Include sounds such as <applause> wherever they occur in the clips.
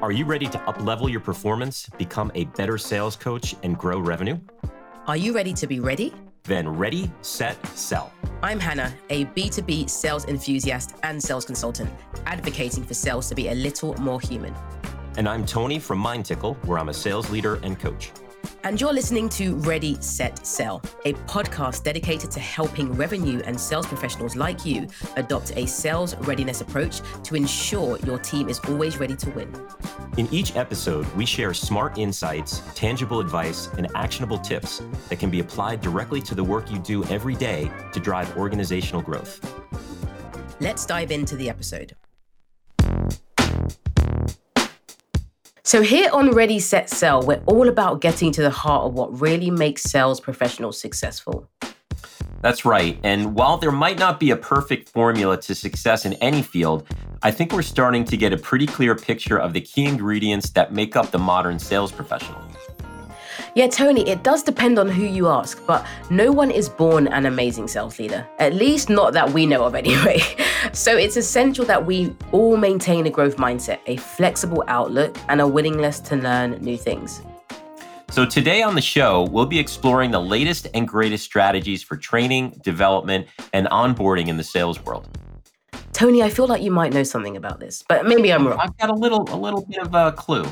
Are you ready to uplevel your performance, become a better sales coach, and grow revenue? Are you ready to be ready? Then ready, set, sell. I'm Hannah, a B2B sales enthusiast and sales consultant, advocating for sales to be a little more human. And I'm Tony from MindTickle, where I'm a sales leader and coach. And you're listening to Ready, Set, Sell, a podcast dedicated to helping revenue and sales professionals like you adopt a sales readiness approach to ensure your team is always ready to win. In each episode, we share smart insights, tangible advice, and actionable tips that can be applied directly to the work you do every day to drive organizational growth. Let's dive into the episode. So, here on Ready, Set, Sell, we're all about getting to the heart of what really makes sales professionals successful. That's right. And while there might not be a perfect formula to success in any field, I think we're starting to get a pretty clear picture of the key ingredients that make up the modern sales professional. Yeah, Tony, it does depend on who you ask, but no one is born an amazing sales leader. At least not that we know of anyway. <laughs> so it's essential that we all maintain a growth mindset, a flexible outlook, and a willingness to learn new things. So, today on the show, we'll be exploring the latest and greatest strategies for training, development, and onboarding in the sales world. Tony, I feel like you might know something about this, but maybe I'm wrong. I've got a little, a little bit of a clue.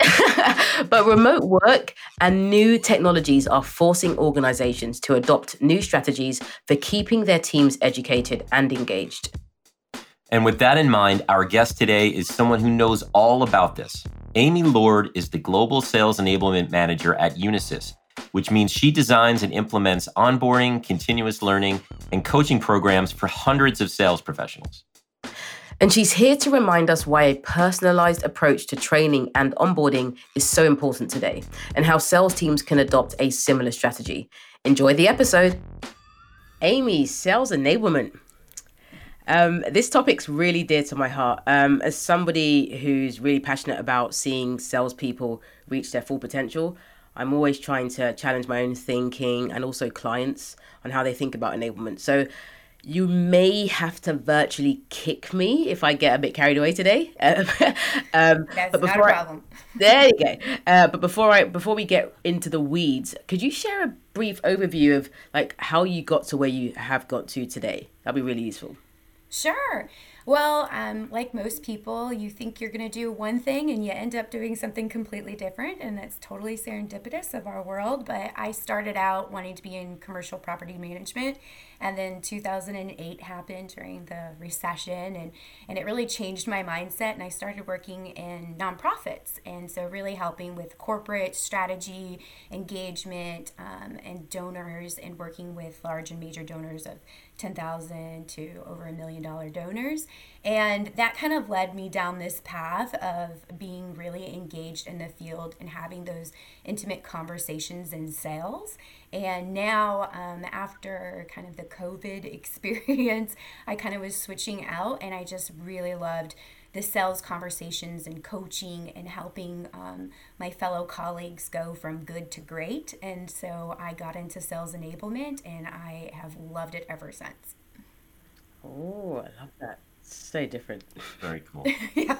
<laughs> <laughs> but remote work and new technologies are forcing organizations to adopt new strategies for keeping their teams educated and engaged. And with that in mind, our guest today is someone who knows all about this. Amy Lord is the Global Sales Enablement Manager at Unisys, which means she designs and implements onboarding, continuous learning, and coaching programs for hundreds of sales professionals. And she's here to remind us why a personalized approach to training and onboarding is so important today, and how sales teams can adopt a similar strategy. Enjoy the episode. Amy, sales enablement. Um, this topic's really dear to my heart. Um, as somebody who's really passionate about seeing salespeople reach their full potential, I'm always trying to challenge my own thinking and also clients on how they think about enablement. So you may have to virtually kick me if I get a bit carried away today. <laughs> um, That's not a problem. I, <laughs> there you go. Uh, but before I before we get into the weeds, could you share a brief overview of like how you got to where you have got to today? That'd be really useful. Sure. Well, um, like most people, you think you're going to do one thing and you end up doing something completely different, and that's totally serendipitous of our world. But I started out wanting to be in commercial property management, and then 2008 happened during the recession, and, and it really changed my mindset. And I started working in nonprofits, and so really helping with corporate strategy, engagement, um, and donors, and working with large and major donors of 10,000 to over a million dollar donors. And that kind of led me down this path of being really engaged in the field and having those intimate conversations in sales. And now, um, after kind of the COVID <laughs> experience, I kind of was switching out and I just really loved the sales conversations and coaching and helping um, my fellow colleagues go from good to great. And so I got into sales enablement and I have loved it ever since. Oh, I love that. So different. Very <laughs> cool. yeah.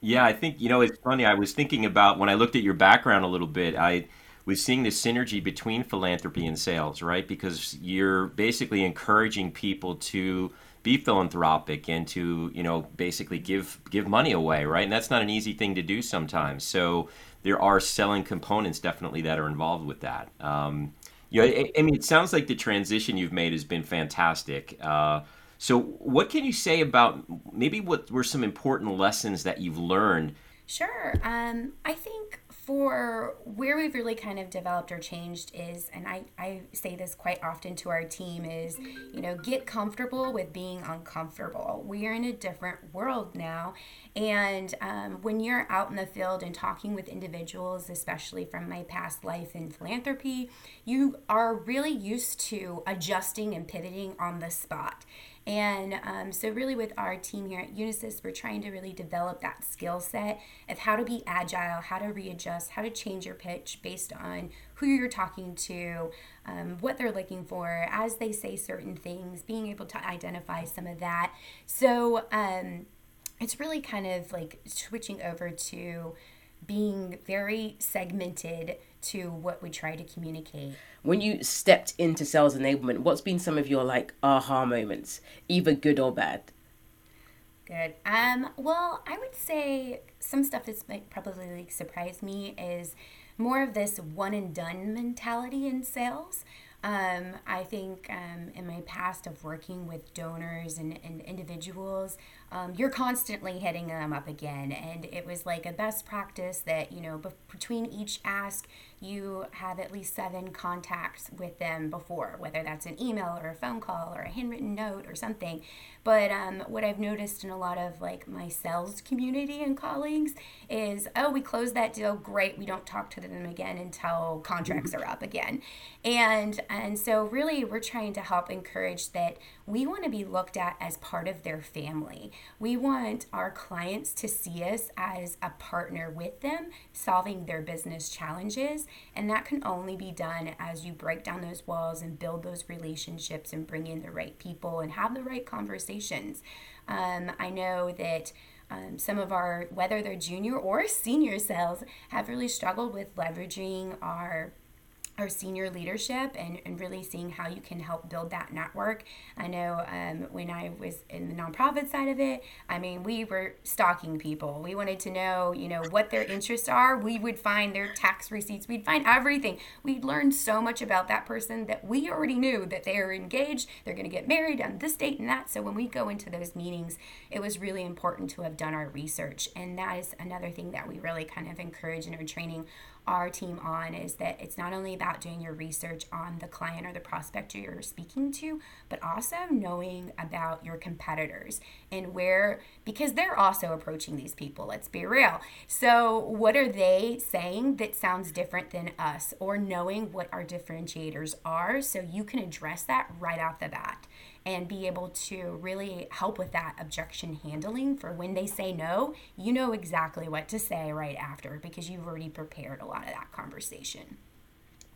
Yeah, I think, you know, it's funny. I was thinking about when I looked at your background a little bit, I was seeing the synergy between philanthropy and sales, right? Because you're basically encouraging people to be philanthropic and to you know basically give give money away right? And that's not an easy thing to do sometimes. So there are selling components definitely that are involved with that. Um, you know I, I, mean it sounds like the transition you've made has been fantastic. Uh, so what can you say about maybe what were some important lessons that you've learned? Sure. Um, i think for where we've really kind of developed or changed is and I, I say this quite often to our team is you know get comfortable with being uncomfortable. We are in a different world now. And um, when you're out in the field and talking with individuals especially from my past life in philanthropy you are really used to adjusting and pivoting on the spot and um, so, really, with our team here at Unisys, we're trying to really develop that skill set of how to be agile, how to readjust, how to change your pitch based on who you're talking to, um, what they're looking for as they say certain things, being able to identify some of that. So, um, it's really kind of like switching over to being very segmented to what we try to communicate. When you stepped into sales enablement, what's been some of your like aha moments, either good or bad? Good. Um, well, I would say some stuff that's like probably like surprised me is more of this one and done mentality in sales. Um, I think um, in my past of working with donors and, and individuals, um, you're constantly hitting them up again. And it was like a best practice that, you know, be- between each ask, you have at least seven contacts with them before, whether that's an email or a phone call or a handwritten note or something. But um, what I've noticed in a lot of like my sales community and colleagues is, oh, we closed that deal, great. We don't talk to them again until contracts are up again. And and so really we're trying to help encourage that we want to be looked at as part of their family. We want our clients to see us as a partner with them, solving their business challenges. And that can only be done as you break down those walls and build those relationships and bring in the right people and have the right conversations. Um, I know that. Um, some of our, whether they're junior or senior sales, have really struggled with leveraging our our senior leadership and, and really seeing how you can help build that network. I know um, when I was in the nonprofit side of it, I mean, we were stalking people. We wanted to know, you know, what their interests are. We would find their tax receipts. We'd find everything. We'd learned so much about that person that we already knew that they are engaged, they're going to get married on this date and that. So when we go into those meetings, it was really important to have done our research. And that is another thing that we really kind of encourage in our training our team on is that it's not only about doing your research on the client or the prospect you're speaking to, but also knowing about your competitors and where, because they're also approaching these people, let's be real. So, what are they saying that sounds different than us, or knowing what our differentiators are so you can address that right off the bat and be able to really help with that objection handling for when they say no, you know exactly what to say right after because you've already prepared a lot of that conversation.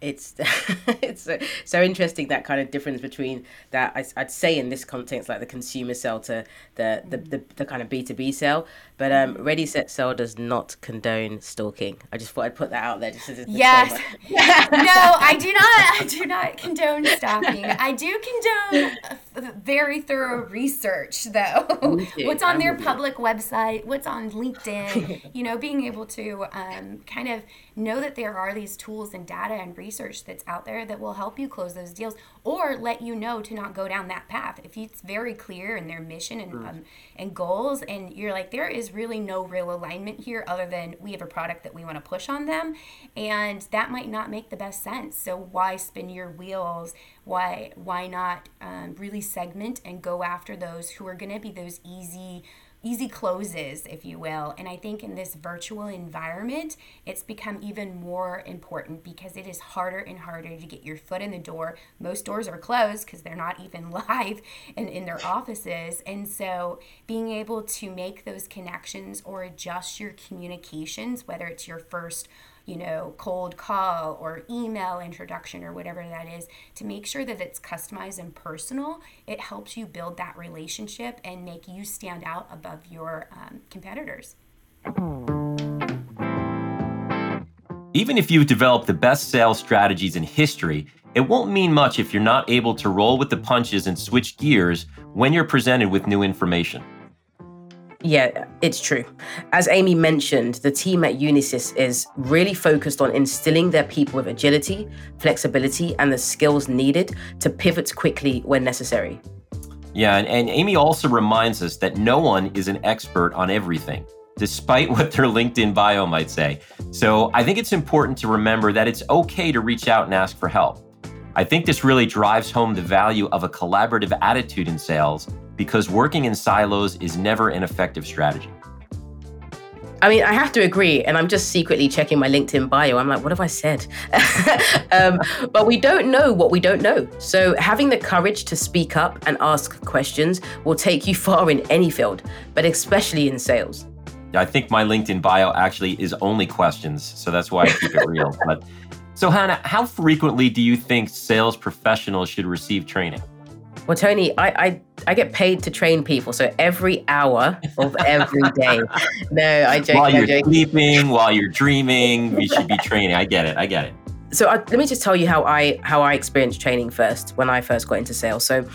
It's <laughs> it's so interesting that kind of difference between that I, would say in this context like the consumer sell to the the, mm-hmm. the, the kind of b2b sell but um ready set sell does not condone stalking. I just thought i'd put that out there just as a yes. <laughs> No i do not i do not condone stalking. I do condone very thorough research though. What's on their public website what's on linkedin <laughs> you know being able to um, kind of know that there are these tools and data and research that's out there that will help you close those deals or let you know to not go down that path. If it's very clear in their mission and, um, and goals, and you're like, there is really no real alignment here other than we have a product that we want to push on them, and that might not make the best sense. So why spin your wheels? Why why not um, really segment and go after those who are going to be those easy easy closes, if you will. And I think in this virtual environment, it's become even more important because it is harder and harder to get your foot in the door. Most doors are closed because they're not even <laughs> live and in their offices. And so being able to make those connections or adjust your communications, whether it's your first you know, cold call or email introduction or whatever that is to make sure that it's customized and personal. It helps you build that relationship and make you stand out above your um, competitors. Even if you've developed the best sales strategies in history, it won't mean much if you're not able to roll with the punches and switch gears when you're presented with new information. Yeah, it's true. As Amy mentioned, the team at Unisys is really focused on instilling their people with agility, flexibility, and the skills needed to pivot quickly when necessary. Yeah, and, and Amy also reminds us that no one is an expert on everything, despite <laughs> what their LinkedIn bio might say. So I think it's important to remember that it's okay to reach out and ask for help. I think this really drives home the value of a collaborative attitude in sales because working in silos is never an effective strategy. I mean, I have to agree, and I'm just secretly checking my LinkedIn bio. I'm like, what have I said? <laughs> um, but we don't know what we don't know. So, having the courage to speak up and ask questions will take you far in any field, but especially in sales. I think my LinkedIn bio actually is only questions, so that's why I keep it real. <laughs> But so, Hannah, how frequently do you think sales professionals should receive training? Well, Tony, I, I I get paid to train people, so every hour of every day. <laughs> No, I joke. While you're joking. sleeping, while you're dreaming, you should be training. I get it. I get it. So I, let me just tell you how I how I experienced training first when I first got into sales. So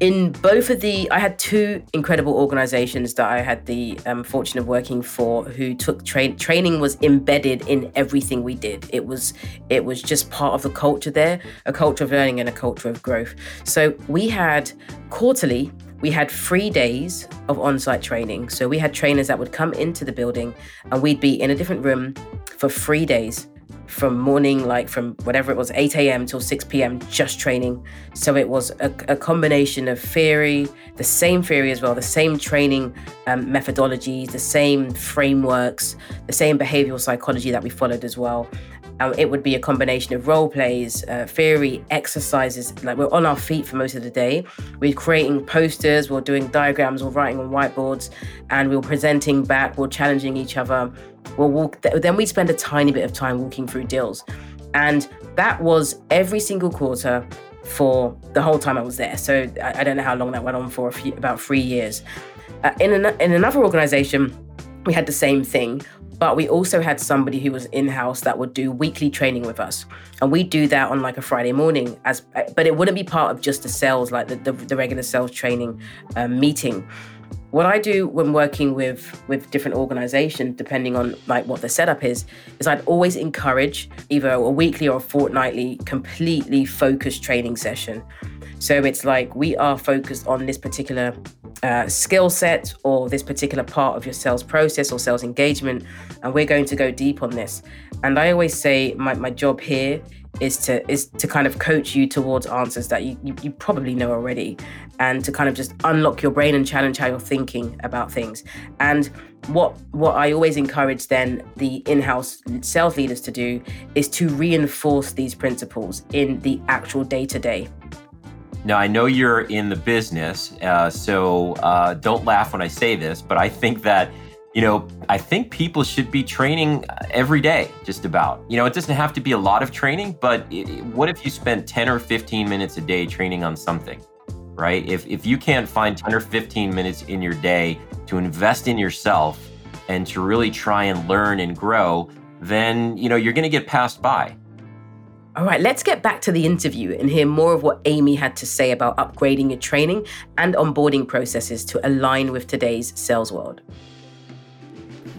in both of the, I had two incredible organizations that I had the um, fortune of working for, who took train training was embedded in everything we did. It was it was just part of the culture there, a culture of learning and a culture of growth. So we had quarterly. We had three days of on site training. So we had trainers that would come into the building and we'd be in a different room for three days from morning, like from whatever it was, 8 a.m. till 6 p.m., just training. So it was a, a combination of theory, the same theory as well, the same training um, methodologies, the same frameworks, the same behavioral psychology that we followed as well. It would be a combination of role plays, uh, theory, exercises. Like we're on our feet for most of the day. We're creating posters, we're doing diagrams, we're writing on whiteboards, and we we're presenting back, we're challenging each other. We'll walk. Then we spend a tiny bit of time walking through deals, and that was every single quarter for the whole time I was there. So I, I don't know how long that went on for. Few, about three years. Uh, in an, in another organization, we had the same thing but we also had somebody who was in-house that would do weekly training with us. And we do that on like a friday morning as but it wouldn't be part of just the sales like the, the, the regular sales training um, meeting. What i do when working with with different organizations depending on like what the setup is is i'd always encourage either a weekly or a fortnightly completely focused training session. So it's like we are focused on this particular uh, skill set or this particular part of your sales process or sales engagement, and we're going to go deep on this. And I always say my, my job here is to is to kind of coach you towards answers that you, you, you probably know already and to kind of just unlock your brain and challenge how you're thinking about things and what what I always encourage then the in-house sales leaders to do is to reinforce these principles in the actual day-to-day now, I know you're in the business, uh, so uh, don't laugh when I say this, but I think that, you know, I think people should be training every day, just about. You know, it doesn't have to be a lot of training, but it, what if you spent 10 or 15 minutes a day training on something, right? If, if you can't find 10 or 15 minutes in your day to invest in yourself and to really try and learn and grow, then, you know, you're going to get passed by. All right, let's get back to the interview and hear more of what Amy had to say about upgrading your training and onboarding processes to align with today's sales world.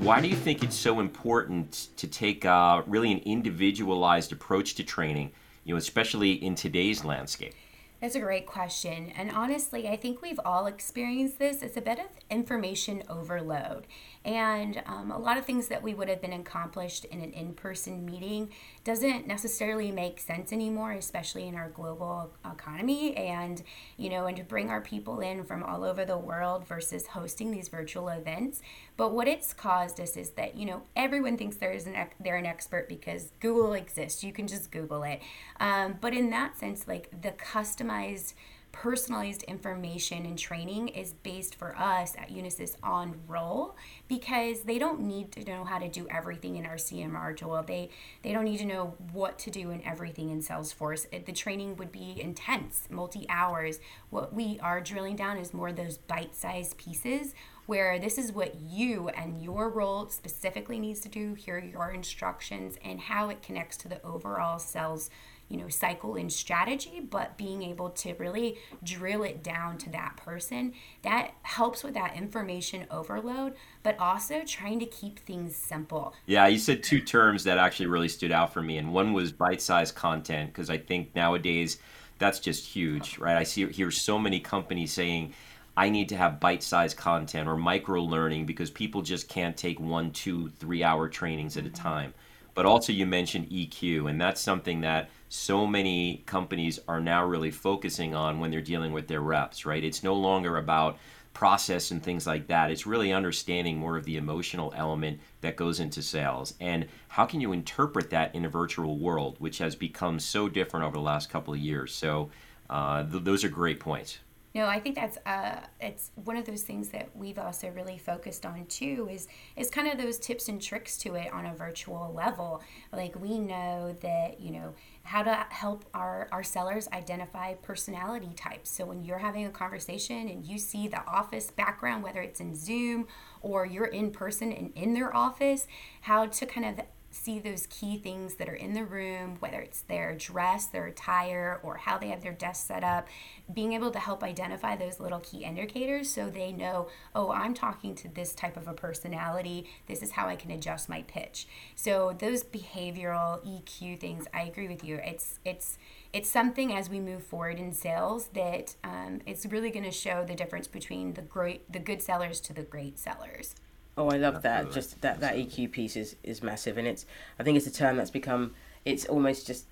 Why do you think it's so important to take uh, really an individualized approach to training, you know, especially in today's landscape? That's a great question. And honestly, I think we've all experienced this. It's a bit of information overload. And um, a lot of things that we would have been accomplished in an in person meeting doesn't necessarily make sense anymore, especially in our global economy. And, you know, and to bring our people in from all over the world versus hosting these virtual events. But what it's caused us is that, you know, everyone thinks there's an, they're an expert because Google exists. You can just Google it. Um, but in that sense, like the customized, personalized information and training is based for us at Unisys on role because they don't need to know how to do everything in our CMR tool. They they don't need to know what to do in everything in Salesforce. It, the training would be intense, multi hours. What we are drilling down is more those bite-sized pieces where this is what you and your role specifically needs to do. Here are your instructions and how it connects to the overall sales you know cycle and strategy but being able to really drill it down to that person that helps with that information overload but also trying to keep things simple. Yeah you said two terms that actually really stood out for me and one was bite-sized content because i think nowadays that's just huge right? I see hear so many companies saying I need to have bite sized content or micro learning because people just can't take one, two, three hour trainings at a mm-hmm. time. But also, you mentioned EQ, and that's something that so many companies are now really focusing on when they're dealing with their reps, right? It's no longer about process and things like that. It's really understanding more of the emotional element that goes into sales. And how can you interpret that in a virtual world, which has become so different over the last couple of years? So, uh, th- those are great points. No, I think that's uh, it's one of those things that we've also really focused on too. Is is kind of those tips and tricks to it on a virtual level. Like we know that you know how to help our our sellers identify personality types. So when you're having a conversation and you see the office background, whether it's in Zoom or you're in person and in their office, how to kind of see those key things that are in the room, whether it's their dress, their attire, or how they have their desk set up, being able to help identify those little key indicators so they know, oh, I'm talking to this type of a personality. This is how I can adjust my pitch. So those behavioral EQ things, I agree with you. It's it's it's something as we move forward in sales that um, it's really going to show the difference between the great the good sellers to the great sellers. Oh, I love Absolutely. that. Just that that EQ piece is is massive, and it's I think it's a term that's become it's almost just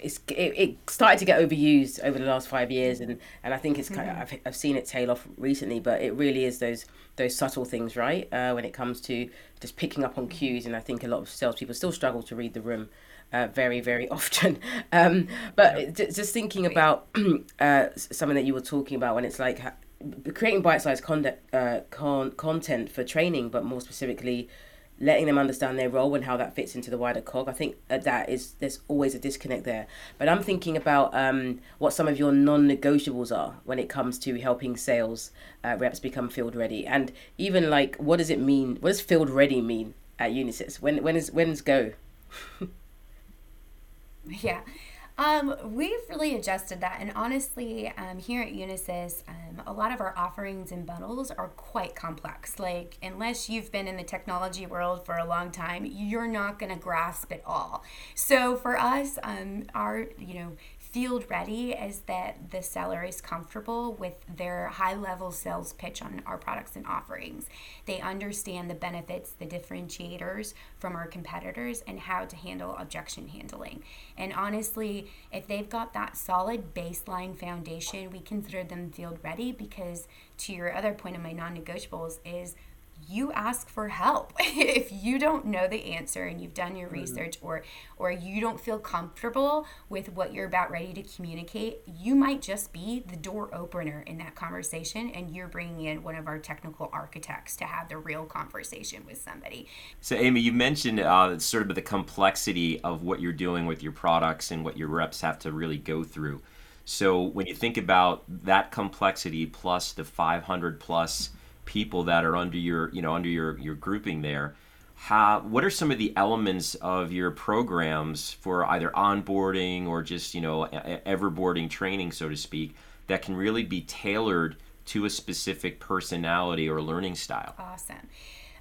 it's it, it started to get overused over the last five years, and, and I think it's kind of, mm-hmm. I've, I've seen it tail off recently, but it really is those those subtle things, right? Uh, when it comes to just picking up on cues, and I think a lot of salespeople still struggle to read the room. Uh, very very <laughs> often um, but just thinking about <clears throat> uh, something that you were talking about when it's like creating bite-sized content, uh, con- content for training, but more specifically, letting them understand their role and how that fits into the wider cog. I think that is there's always a disconnect there. But I'm thinking about um, what some of your non-negotiables are when it comes to helping sales uh, reps become field ready, and even like what does it mean? What does field ready mean at Unisys? When when is when's go? <laughs> yeah. Um, we've really adjusted that, and honestly, um, here at Unisys, um, a lot of our offerings and bundles are quite complex. Like, unless you've been in the technology world for a long time, you're not going to grasp it all. So for us, um, our you know field ready is that the seller is comfortable with their high level sales pitch on our products and offerings. They understand the benefits, the differentiators from our competitors, and how to handle objection handling. And honestly, if they've got that solid baseline foundation, we consider them field ready because, to your other point of my non negotiables, is you ask for help. <laughs> If you don't know the answer and you've done your mm-hmm. research or or you don't feel comfortable with what you're about ready to communicate you might just be the door opener in that conversation and you're bringing in one of our technical architects to have the real conversation with somebody. So amy you mentioned uh, sort of the complexity of what you're doing with your products and what your reps have to really go through. So when you think about that complexity plus the 500 plus people that are under your you know under your your grouping there how what are some of the elements of your programs for either onboarding or just you know everboarding training so to speak that can really be tailored to a specific personality or learning style awesome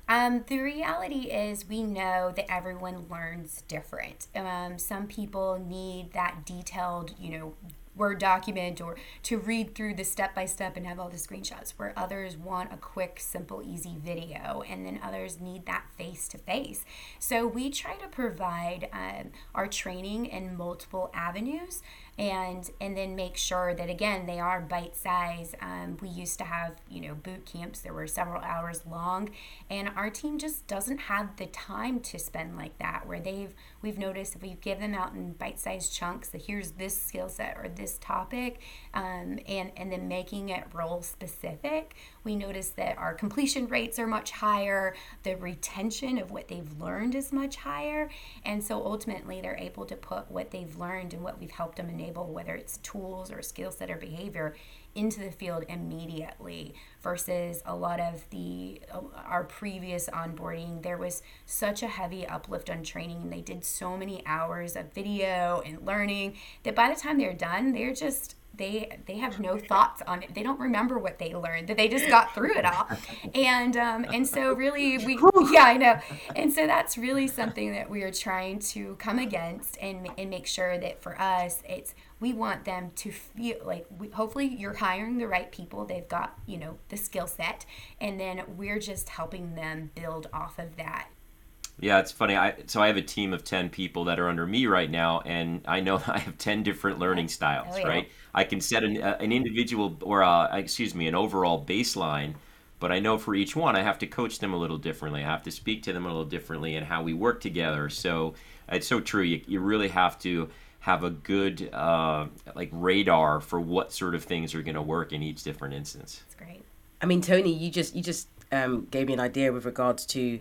um, the reality is, we know that everyone learns different. Um, some people need that detailed, you know, Word document or to read through the step by step and have all the screenshots, where others want a quick, simple, easy video, and then others need that face to face. So we try to provide um, our training in multiple avenues and and then make sure that again they are bite size um, we used to have you know boot camps that were several hours long and our team just doesn't have the time to spend like that where they've we've noticed if we give them out in bite-sized chunks that here's this skill set or this topic um, and and then making it role specific we notice that our completion rates are much higher the retention of what they've learned is much higher and so ultimately they're able to put what they've learned and what we've helped them enable whether it's tools or skill set or behavior into the field immediately versus a lot of the uh, our previous onboarding there was such a heavy uplift on training and they did so many hours of video and learning that by the time they're done they're just they they have no thoughts on it. They don't remember what they learned. That they just got through it all, and um, and so really we yeah I know, and so that's really something that we are trying to come against and and make sure that for us it's we want them to feel like we, hopefully you're hiring the right people. They've got you know the skill set, and then we're just helping them build off of that yeah, it's funny. I so I have a team of ten people that are under me right now, and I know <laughs> I have ten different learning styles. Oh, yeah. Right? I can set an, uh, an individual or uh, excuse me, an overall baseline, but I know for each one I have to coach them a little differently. I have to speak to them a little differently, and how we work together. So it's so true. You you really have to have a good uh, like radar for what sort of things are going to work in each different instance. That's great. I mean, Tony, you just you just um, gave me an idea with regards to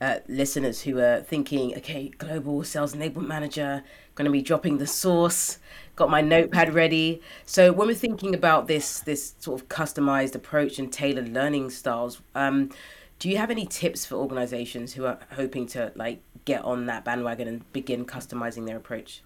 uh, listeners who are thinking, okay, global sales enablement manager, going to be dropping the source, got my notepad ready. So when we're thinking about this this sort of customized approach and tailored learning styles, um, do you have any tips for organizations who are hoping to like get on that bandwagon and begin customizing their approach?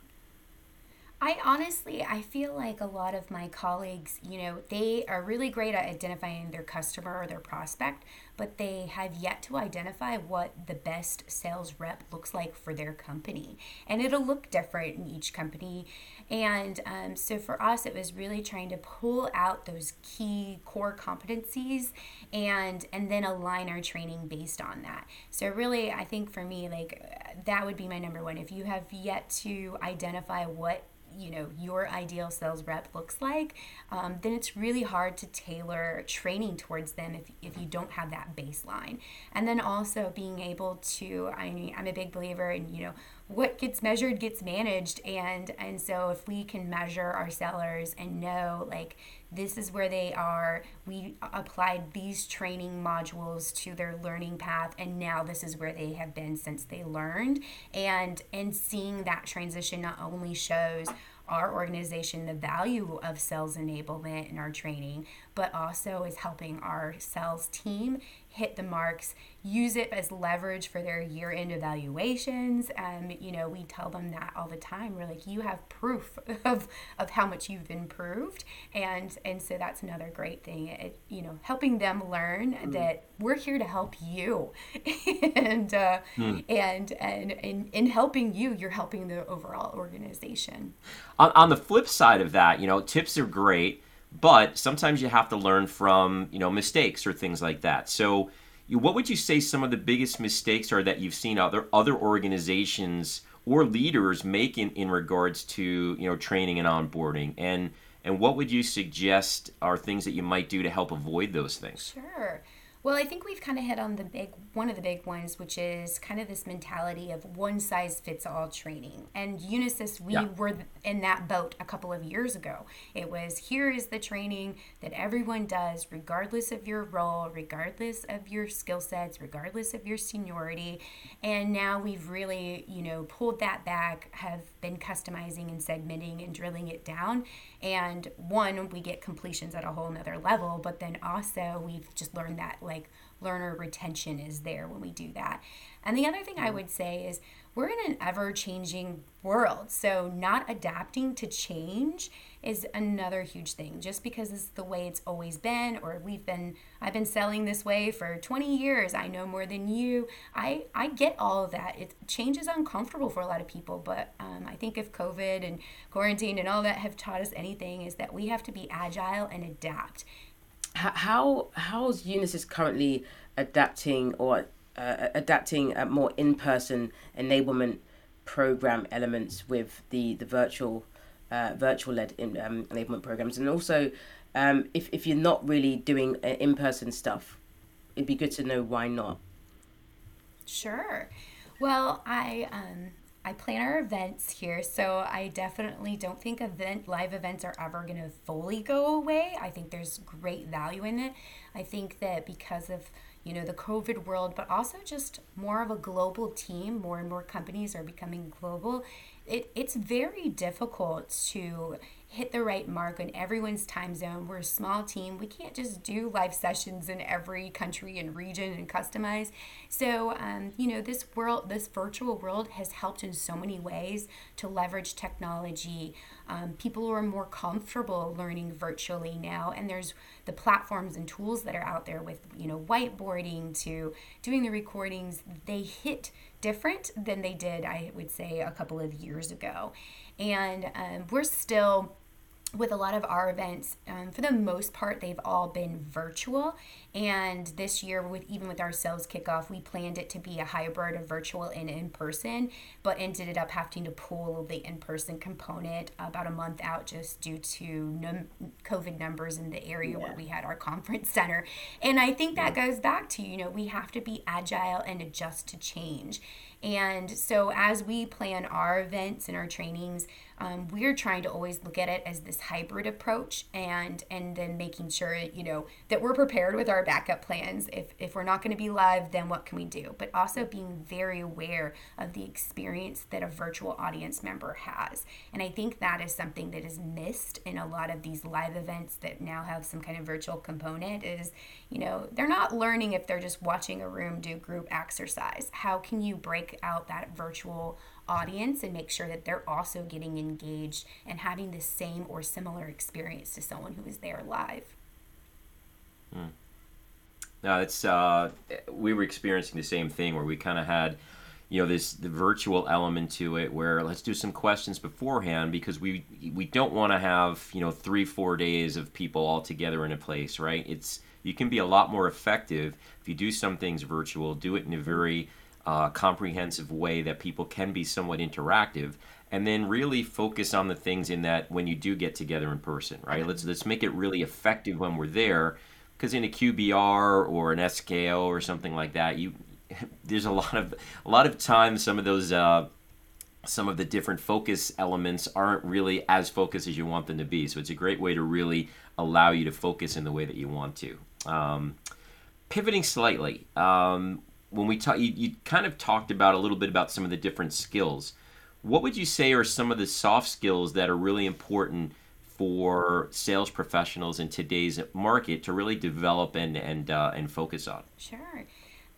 I honestly, I feel like a lot of my colleagues, you know, they are really great at identifying their customer or their prospect, but they have yet to identify what the best sales rep looks like for their company. And it'll look different in each company. And um, so for us, it was really trying to pull out those key core competencies and and then align our training based on that. So really, I think for me, like that would be my number one. If you have yet to identify what you know your ideal sales rep looks like um, then it's really hard to tailor training towards them if, if you don't have that baseline. And then also being able to I mean, i'm a big believer in you know what gets measured gets managed. And and so if we can measure our sellers and know like this is where they are we applied these training modules to their learning path and now this is where they have been since they learned. And and seeing that transition not only shows our organization the value of sales enablement in our training, but also is helping our sales team hit the marks, use it as leverage for their year end evaluations. Um, you know, we tell them that all the time. We're like, you have proof <laughs> of, of how much you've improved. And, and so that's another great thing, it, you know, helping them learn mm. that we're here to help you. <laughs> and, uh, mm. and, and, and in helping you, you're helping the overall organization. On, on the flip side of that, you know, tips are great but sometimes you have to learn from you know mistakes or things like that. So what would you say some of the biggest mistakes are that you've seen other other organizations or leaders make in, in regards to you know training and onboarding? And and what would you suggest are things that you might do to help avoid those things? Sure well, I think we've kind of hit on the big one of the big ones, which is kind of this mentality of one size fits all training. And Unisys, we yeah. were in that boat a couple of years ago. It was here is the training that everyone does, regardless of your role, regardless of your skill sets, regardless of your seniority. And now we've really, you know, pulled that back, have been customizing and segmenting and drilling it down. And one, we get completions at a whole nother level, but then also we've just learned that like learner retention is there when we do that. And the other thing I would say is we're in an ever changing world. So, not adapting to change is another huge thing. Just because it's the way it's always been, or we've been, I've been selling this way for 20 years, I know more than you. I, I get all of that. It, change is uncomfortable for a lot of people, but um, I think if COVID and quarantine and all that have taught us anything, is that we have to be agile and adapt. How, how's Unisys currently adapting or uh, adapting a more in-person enablement program elements with the the virtual uh, virtual led in, um, enablement programs? And also um, if, if you're not really doing uh, in-person stuff it'd be good to know why not. Sure. Well i um, I plan our events here, so I definitely don't think event live events are ever going to fully go away. I think there's great value in it. I think that because of you know the covid world but also just more of a global team more and more companies are becoming global it, it's very difficult to hit the right mark on everyone's time zone. We're a small team. We can't just do live sessions in every country and region and customize. So, um, you know, this world, this virtual world has helped in so many ways to leverage technology. Um, people are more comfortable learning virtually now, and there's the platforms and tools that are out there with, you know, whiteboarding to doing the recordings. They hit different than they did, I would say, a couple of years ago. And um, we're still with a lot of our events um, for the most part they've all been virtual and this year with even with our sales kickoff we planned it to be a hybrid of virtual and in person but ended up having to pull the in-person component about a month out just due to num- covid numbers in the area yeah. where we had our conference center and i think that yeah. goes back to you know we have to be agile and adjust to change and so as we plan our events and our trainings um, we're trying to always look at it as this hybrid approach and and then making sure you know that we're prepared with our backup plans. If if we're not going to be live then what can we do? But also being very aware of the experience that a virtual audience member has. And i think that is something that is missed in a lot of these live events that now have some kind of virtual component is you know they're not learning if they're just watching a room do group exercise. How can you break out that virtual audience and make sure that they're also getting engaged and having the same or similar experience to someone who is there live. No, it's uh, we were experiencing the same thing where we kind of had, you know, this the virtual element to it where let's do some questions beforehand because we we don't want to have you know three four days of people all together in a place, right? It's you can be a lot more effective if you do some things virtual, do it in a very uh, comprehensive way that people can be somewhat interactive and then really focus on the things in that when you do get together in person right? Let's let's make it really effective when we're there because in a QBR or an SKO or something like that you <laughs> there's a lot of a lot of times some of those uh, some of the different focus elements aren't really as focused as you want them to be. So it's a great way to really allow you to focus in the way that you want to. Um, pivoting slightly um, when we talk, you, you kind of talked about a little bit about some of the different skills. What would you say are some of the soft skills that are really important for sales professionals in today's market to really develop and and uh, and focus on? Sure.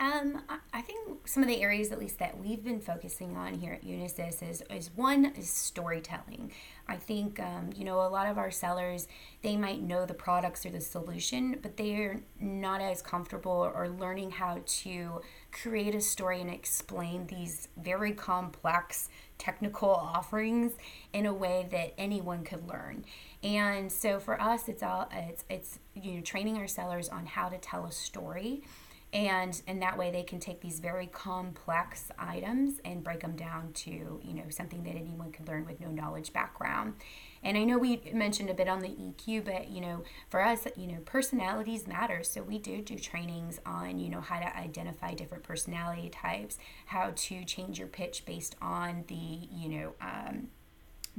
Um, I think some of the areas, at least that we've been focusing on here at Unisys, is, is one is storytelling. I think um, you know a lot of our sellers they might know the products or the solution, but they're not as comfortable or learning how to create a story and explain these very complex technical offerings in a way that anyone could learn. And so for us, it's all it's it's you know training our sellers on how to tell a story and and that way they can take these very complex items and break them down to you know something that anyone could learn with no knowledge background. And i know we mentioned a bit on the eq but you know for us you know personalities matter. So we do do trainings on you know how to identify different personality types how to change your pitch based on the you know um,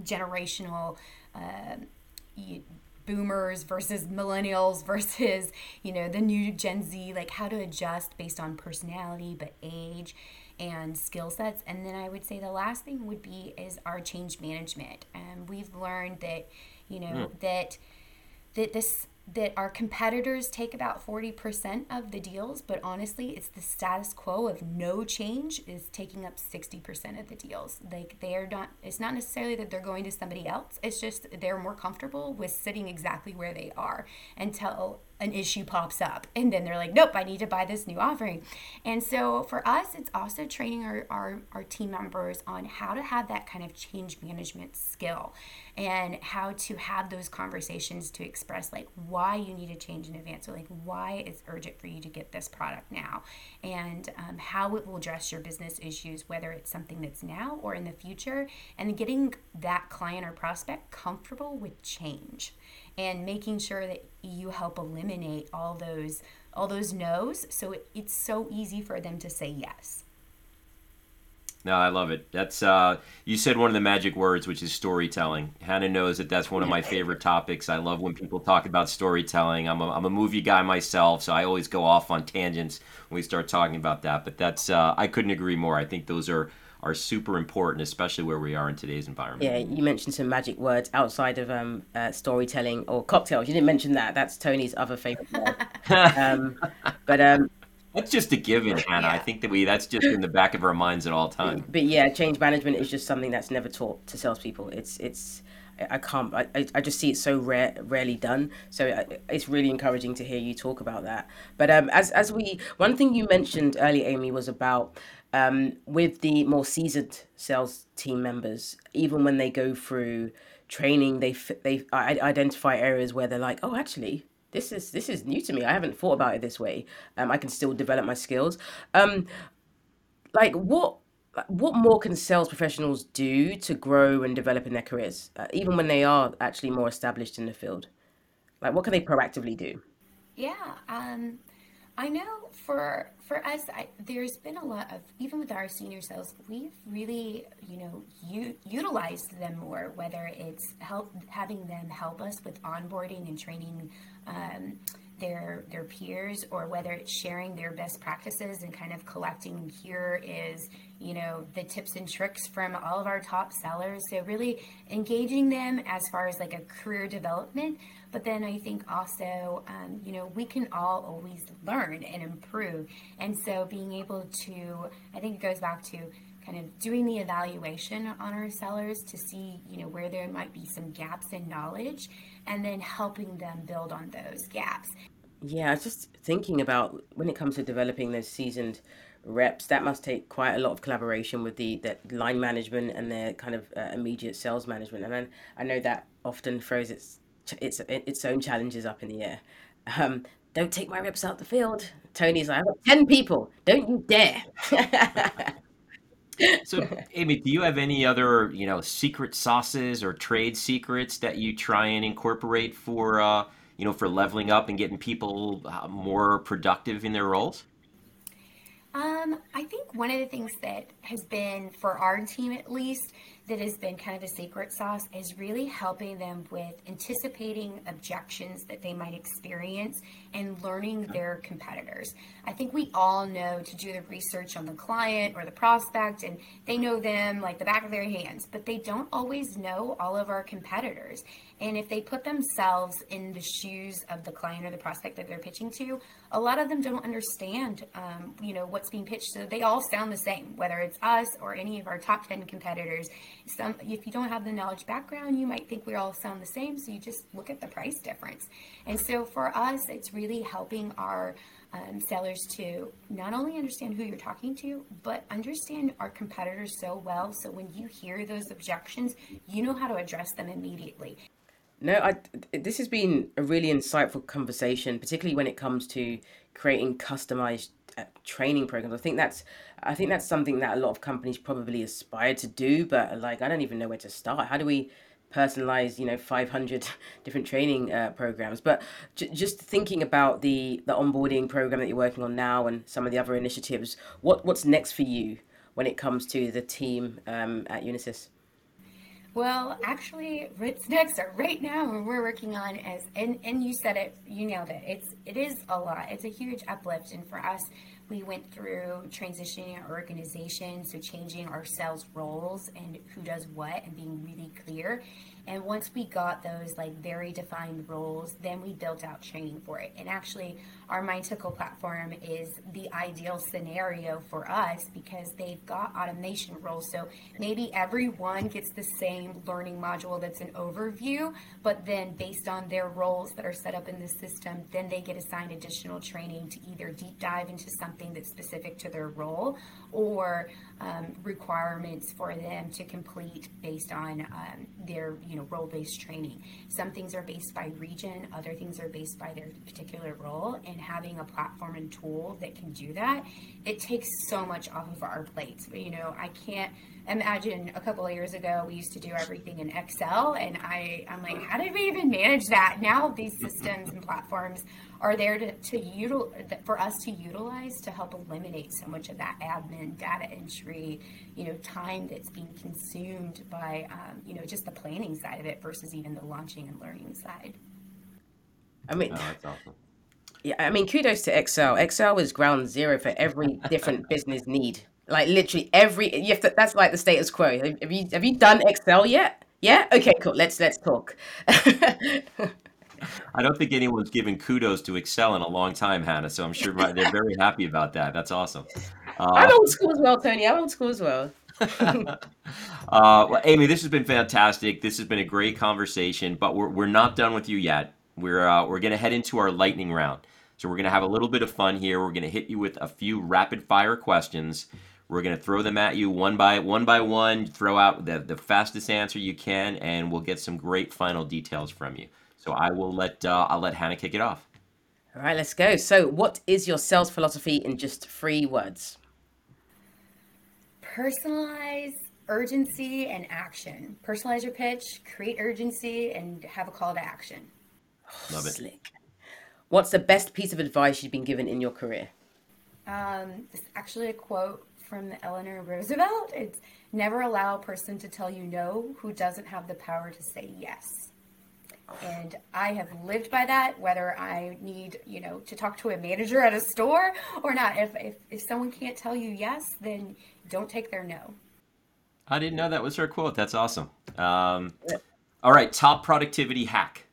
generational uh, boomers versus millennials <laughs> versus you know the new gen z like how to adjust based on personality but age and skill sets and then i would say the last thing would be is our change management and we've learned that you know mm. that that this that our competitors take about 40% of the deals, but honestly, it's the status quo of no change is taking up 60% of the deals. Like they're not it's not necessarily that they're going to somebody else. It's just they're more comfortable with sitting exactly where they are until an issue pops up. And then they're like nope i need to buy this new offering. And so for us it's also training our, our, our team members on how to have that kind of change management skill and how to have those conversations to express like why you need to change in advance or like why it's urgent for you to get this product now and um, how it will address your business issues whether it's something that's now or in the future and getting that client or prospect comfortable with change and making sure that you help eliminate all those all those no's. So it, it's so easy for them to say yes. No i love it. That's uh you said one of the magic words which is storytelling. Hannah knows that that's one of my <laughs> favorite topics. I love when people talk about storytelling. I'm a, I'm a movie guy myself so i always go off on tangents when we start talking about that but that's uh, i couldn't agree more. I think those are are super important, especially where we are in today's environment. Yeah, you mentioned some magic words outside of um, uh, storytelling or cocktails. You didn't mention that. That's Tony's other favorite word. <laughs> um, but um, that's just a given, Hannah. Yeah. I think that we that's just in the back of our minds at all times. But yeah, change management is just something that's never taught to salespeople. It's it's I can't. I, I just see it so rare, rarely done. So uh, it's really encouraging to hear you talk about that. But um, as as we, one thing you mentioned earlier, Amy, was about um, with the more seasoned sales team members, even when they go through training, they they identify areas where they're like, oh, actually, this is this is new to me. I haven't thought about it this way. Um, I can still develop my skills. Um, like what what more can sales professionals do to grow and develop in their careers, uh, even when they are actually more established in the field? Like, what can they proactively do? Yeah, um, I know for for us, I, there's been a lot of even with our senior sales, we've really you know u- utilized them more. Whether it's help having them help us with onboarding and training. Um, their their peers or whether it's sharing their best practices and kind of collecting here is you know the tips and tricks from all of our top sellers. So really engaging them as far as like a career development but then i think also um, you know we can all always learn and improve. And so being able to i think it goes back to kind of doing the evaluation on our sellers to see you know where there might be some gaps in knowledge and then helping them build on those gaps yeah, just thinking about when it comes to developing those seasoned reps, that must take quite a lot of collaboration with the, the line management and their kind of uh, immediate sales management. And I, I know that often throws its, its, its own challenges up in the air. Um, don't take my reps out the field. Tony's like, I've got 10 people. Don't you dare. <laughs> so amy do you have any other you know secret sauces or trade secrets that you try and incorporate for uh, you know, for leveling up and getting people uh, more productive in their roles? Um, I think one of the things that has been for our team at least that has been kind of a secret sauce is really helping them with anticipating objections that they might experience and learning their competitors. I think we all know to do the research on the client or the prospect, and they know them like the back of their hands, but they don't always know all of our competitors. And if they put themselves in the shoes of the client or the prospect that they're pitching to, a lot of them don't understand, um, you know, what's being pitched. So they all sound the same, whether it's us or any of our top 10 competitors. Some, if you don't have the knowledge background, you might think we all sound the same. So you just look at the price difference. And so for us, it's really helping our um, sellers to not only understand who you're talking to, but understand our competitors so well. So when you hear those objections, you know how to address them immediately. No, I, this has been a really insightful conversation, particularly when it comes to creating customized uh, training programs. I think that's I think that's something that a lot of companies probably aspire to do, but like I don't even know where to start. How do we personalize, you know, 500 <laughs> different training uh, programs? But j- just thinking about the the onboarding program that you're working on now and some of the other initiatives, what what's next for you when it comes to the team um, at Unisys? Well, actually, what's next are right now what we're working on as and, and you said it, you nailed it. It's it is a lot. It's a huge uplift, and for us, we went through transitioning our organization, so changing our sales roles and who does what, and being really clear. And once we got those like very defined roles, then we built out training for it. And actually, our MindTickle platform is the ideal scenario for us because they've got automation roles. So maybe everyone gets the same learning module that's an overview, but then based on their roles that are set up in the system, then they get assigned additional training to either deep dive into something that's specific to their role or um, requirements for them to complete based on um, their you know role-based training. Some things are based by region, other things are based by their particular role, and having a platform and tool that can do that, it takes so much off of our plates. You know, I can't imagine a couple of years ago we used to do everything in Excel, and I I'm like, how did we even manage that? Now these systems and platforms are there to, to util, for us to utilize to help eliminate so much of that admin data entry you know time that's being consumed by um, you know just the planning side of it versus even the launching and learning side. I mean oh, that's awesome. yeah i mean kudos to excel. Excel is ground zero for every different business need like literally every you have to, that's like the status quo have you have you done excel yet yeah okay cool let's let's talk <laughs> I don't think anyone's given kudos to Excel in a long time, Hannah. So I'm sure they're very happy about that. That's awesome. Uh, I'm old school as well, Tony. I'm old school as well. <laughs> uh, well, Amy, this has been fantastic. This has been a great conversation, but we're, we're not done with you yet. We're uh, we're gonna head into our lightning round. So we're gonna have a little bit of fun here. We're gonna hit you with a few rapid fire questions. We're gonna throw them at you one by one by one. Throw out the, the fastest answer you can, and we'll get some great final details from you. So I will let uh, I'll let Hannah kick it off. All right, let's go. So, what is your sales philosophy in just three words? Personalize urgency and action. Personalize your pitch, create urgency, and have a call to action. <sighs> Love it. Slick. What's the best piece of advice you've been given in your career? Um, it's actually a quote from Eleanor Roosevelt. It's never allow a person to tell you no who doesn't have the power to say yes. And I have lived by that, whether I need, you know, to talk to a manager at a store or not. If, if, if someone can't tell you yes, then don't take their no. I didn't know that was her quote. That's awesome. Um, all right, top productivity hack.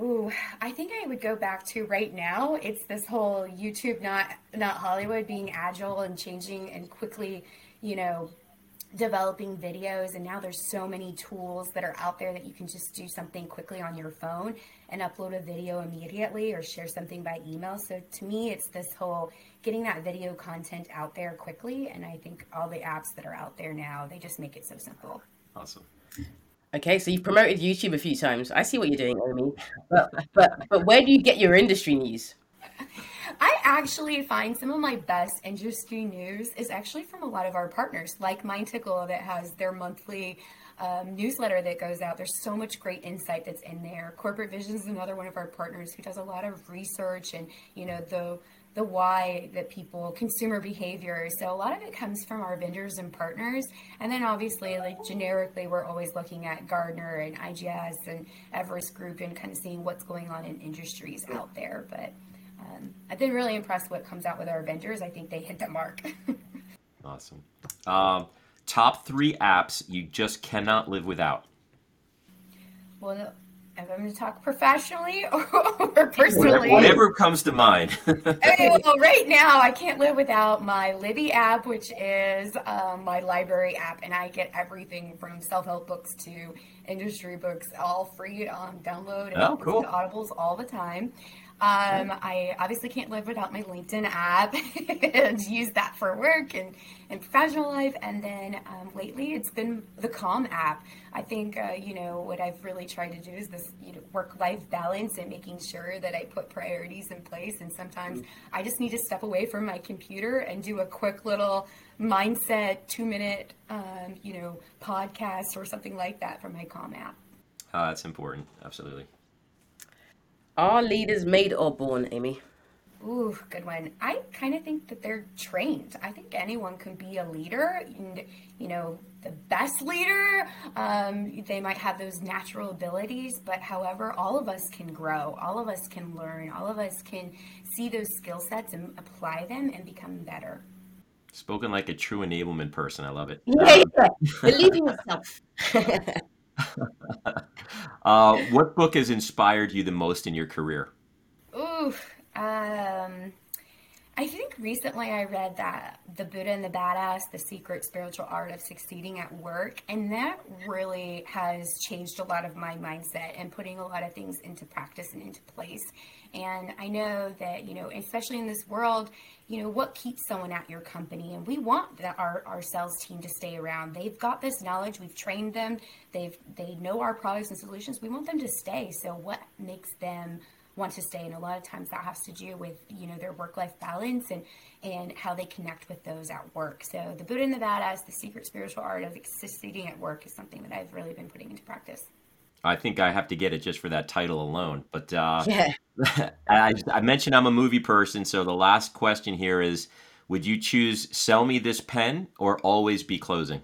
Ooh, I think I would go back to right now. It's this whole YouTube, not not Hollywood, being agile and changing and quickly, you know, developing videos. And now there's so many tools that are out there that you can just do something quickly on your phone and upload a video immediately or share something by email. So to me, it's this whole getting that video content out there quickly. And I think all the apps that are out there now, they just make it so simple. Awesome. Okay, so you've promoted YouTube a few times. I see what you're doing, Amy. <laughs> But but but where do you get your industry news? I actually find some of my best industry news is actually from a lot of our partners, like MindTickle, that has their monthly um, newsletter that goes out. There's so much great insight that's in there. Corporate Vision is another one of our partners who does a lot of research and you know the the why that people consumer behavior. So a lot of it comes from our vendors and partners. And then obviously like generically we're always looking at Gartner and IGS and Everest Group and kind of seeing what's going on in industries out there. But um, I've been really impressed what comes out with our vendors. I think they hit the mark. <laughs> Awesome. Um, top three apps you just cannot live without. Well if I'm going to talk professionally <laughs> or, personally. Whatever comes to mind. <laughs> okay, well, right now I can't live without my Libby app, which is um, my library app, and I get everything from self-help books to industry books, all free on download and oh, cool. audibles all the time. Um, I obviously can't live without my LinkedIn app <laughs> and use that for work and, and professional life. And then um, lately, it's been the Calm app. I think uh, you know what I've really tried to do is this you know, work-life balance and making sure that I put priorities in place. And sometimes mm-hmm. I just need to step away from my computer and do a quick little mindset two-minute um, you know podcast or something like that from my Calm app. Oh, that's important. Absolutely. Are leaders made or born, Amy? Ooh, good one. I kind of think that they're trained. I think anyone can be a leader. And, you know, the best leader, um, they might have those natural abilities, but however, all of us can grow. All of us can learn. All of us can see those skill sets and apply them and become better. Spoken like a true enablement person. I love it. Yeah, yeah. Believe in yourself. <laughs> <laughs> uh, what book has inspired you the most in your career? Ooh, um, I think recently I read that The Buddha and the Badass, The Secret Spiritual Art of Succeeding at Work. And that really has changed a lot of my mindset and putting a lot of things into practice and into place. And I know that, you know, especially in this world, you know, what keeps someone at your company? And we want our, our sales team to stay around. They've got this knowledge, we've trained them, they've they know our products and solutions. We want them to stay. So what makes them want to stay and a lot of times that has to do with you know their work-life balance and and how they connect with those at work so the buddha and the badass the secret spiritual art of succeeding at work is something that i've really been putting into practice I think I have to get it just for that title alone. But uh, <laughs> yeah, <laughs> I, I, mentioned I'm a movie person, so the last question here is: Would you choose "Sell Me This Pen" or "Always Be Closing"?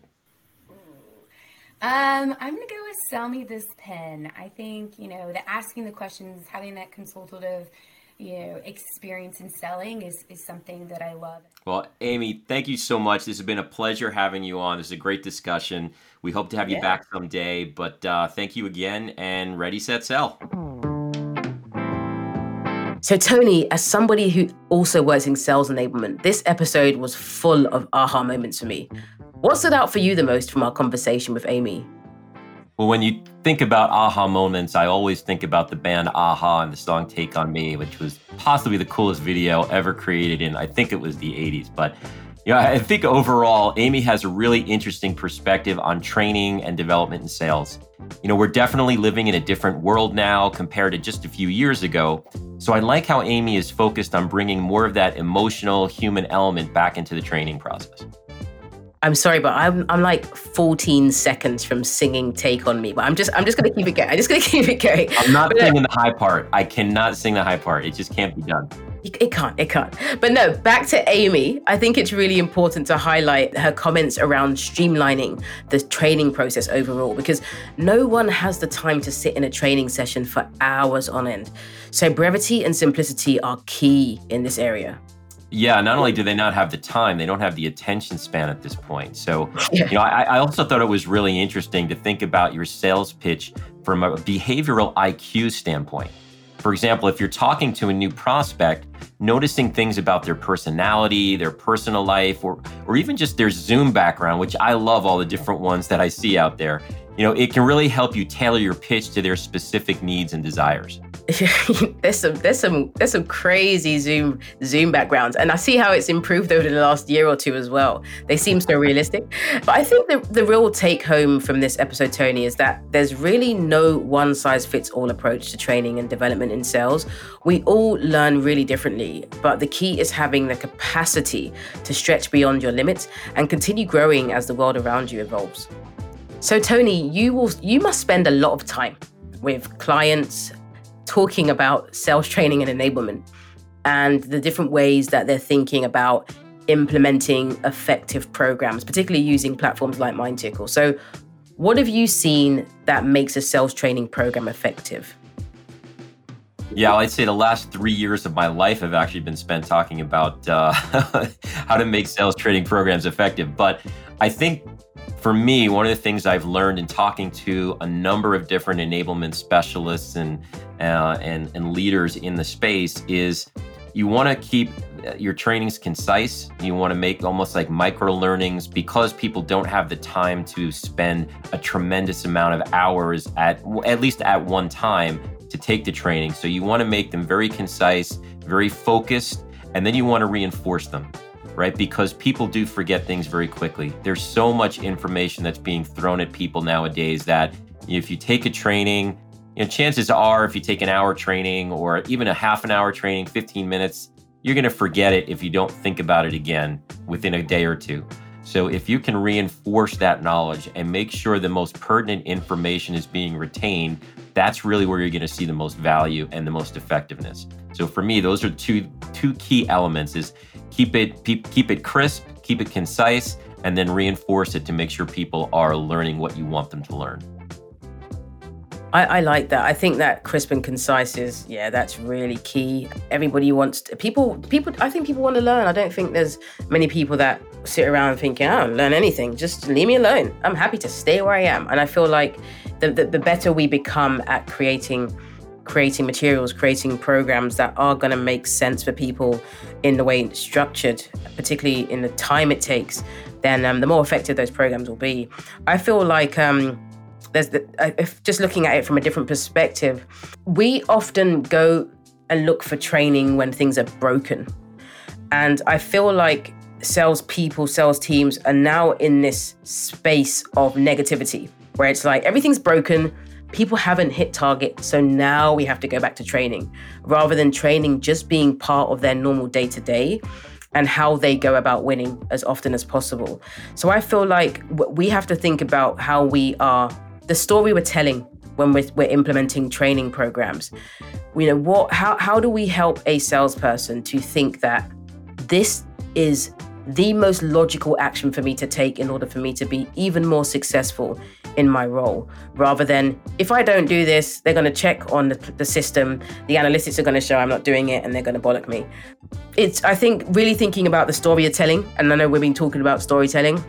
Um, I'm gonna go with "Sell Me This Pen." I think you know the asking the questions, having that consultative you know experience in selling is is something that I love. Well, Amy, thank you so much. This has been a pleasure having you on. This is a great discussion. We hope to have yeah. you back someday. But uh, thank you again, and ready, set, sell. So, Tony, as somebody who also works in sales enablement, this episode was full of aha moments for me. What stood out for you the most from our conversation with Amy? Well, when you think about aha moments, I always think about the band a-ha and the song Take On Me, which was possibly the coolest video ever created in, I think it was the 80s. But you know, I think overall, Amy has a really interesting perspective on training and development in sales. You know, we're definitely living in a different world now compared to just a few years ago. So I like how Amy is focused on bringing more of that emotional human element back into the training process. I'm sorry, but I'm I'm like 14 seconds from singing "Take on Me," but I'm just I'm just gonna keep it going. I'm just gonna <laughs> keep it going. I'm not But, singing the high part. I cannot sing the high part. It just can't be done. It can't, it can't. But no, back to Amy. I think it's really important to highlight her comments around streamlining the training process overall because no one has the time to sit in a training session for hours on end. So brevity and simplicity are key in this area. Yeah, not only do they not have the time, they don't have the attention span at this point. So, Yeah. you know, I, I also thought it was really interesting to think about your sales pitch from a behavioral IQ standpoint. For example, if you're talking to a new prospect, noticing things about their personality, their personal life, or or even just their Zoom background, which I love all the different ones that I see out there. You know, it can really help you tailor your pitch to their specific needs and desires. <laughs> there's some there's some there's some crazy Zoom Zoom backgrounds, and I see how it's improved over the last year or two as well. They seem so realistic, but I think the the real take home from this episode, Tony, is that there's really no one size fits all approach to training and development in sales. We all learn really differently, but the key is having the capacity to stretch beyond your limits and continue growing as the world around you evolves. So, Tony, you will you must spend a lot of time with clients talking about sales training and enablement and the different ways that they're thinking about implementing effective programs, particularly using platforms like MindTickle. So, what have you seen that makes a sales training program effective? Yeah, I'd say the last three years of my life have actually been spent talking about uh, <laughs> how to make sales training programs effective. But I think for me, one of the things I've learned in talking to a number of different enablement specialists and uh, and, and leaders in the space is you want to keep uh, your trainings concise. You want to make almost like micro learnings because people don't have the time to spend a tremendous amount of hours at at least at one time to take the training. So you want to make them very concise, very focused, and then you want to reinforce them, right? Because people do forget things very quickly. There's so much information that's being thrown at people nowadays that if you take a training, you know, chances are if you take an hour training or even a half an hour training, 15 minutes, you're going to forget it if you don't think about it again within a day or two. So if you can reinforce that knowledge and make sure the most pertinent information is being retained, that's really where you're going to see the most value and the most effectiveness. So for me, those are two two key elements: is keep it keep, it crisp, keep it concise, and then reinforce it to make sure people are learning what you want them to learn. I, I like that. I think that crisp and concise is yeah, that's really key. Everybody wants to, people. People. I think people want to learn. I don't think there's many people that sit around thinking, I don't learn anything. Just leave me alone. I'm happy to stay where I am. And I feel like the the, the better we become at creating creating materials, creating programs that are going to make sense for people in the way it's structured, particularly in the time it takes, then um, the more effective those programs will be. I feel like um, there's the, if just looking at it from a different perspective, we often go and look for training when things are broken. And I feel like sales people, sales teams are now in this space of negativity where it's like everything's broken, people haven't hit target, so now we have to go back to training rather than training just being part of their normal day to day and how they go about winning as often as possible. So I feel like we have to think about how we are the story we're telling when we're, we're implementing training programs. You know, what how how do we help a salesperson to think that this is the most logical action for me to take in order for me to be even more successful in my role rather than if I don't do this, they're going to check on the, the system, the analytics are going to show I'm not doing it, and they're going to bollock me. It's, I think, really thinking about the story you're telling, and I know we've been talking about storytelling.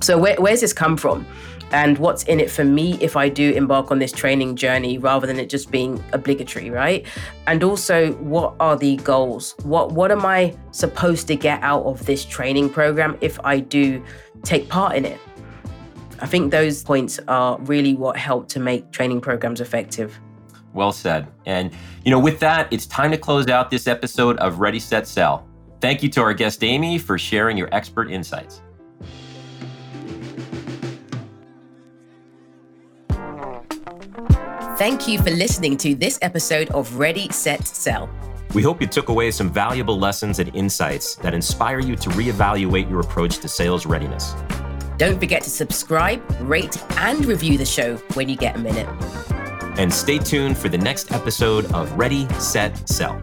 So, where, where's this come from? And what's in it for me if I do embark on this training journey rather than it just being obligatory, right? And also, what are the goals? What what am I supposed to get out of this training program if I do take part in it? I think those points are really what help to make training programs effective. Well said. And, you know, with that, it's time to close out this episode of Ready, Set, Sell. Thank you to our guest, Amy, for sharing your expert insights. Thank you for listening to this episode of Ready, Set, Sell. We hope you took away some valuable lessons and insights that inspire you to reevaluate your approach to sales readiness. Don't forget to subscribe, rate, and review the show when you get a minute. And stay tuned for the next episode of Ready, Set, Sell.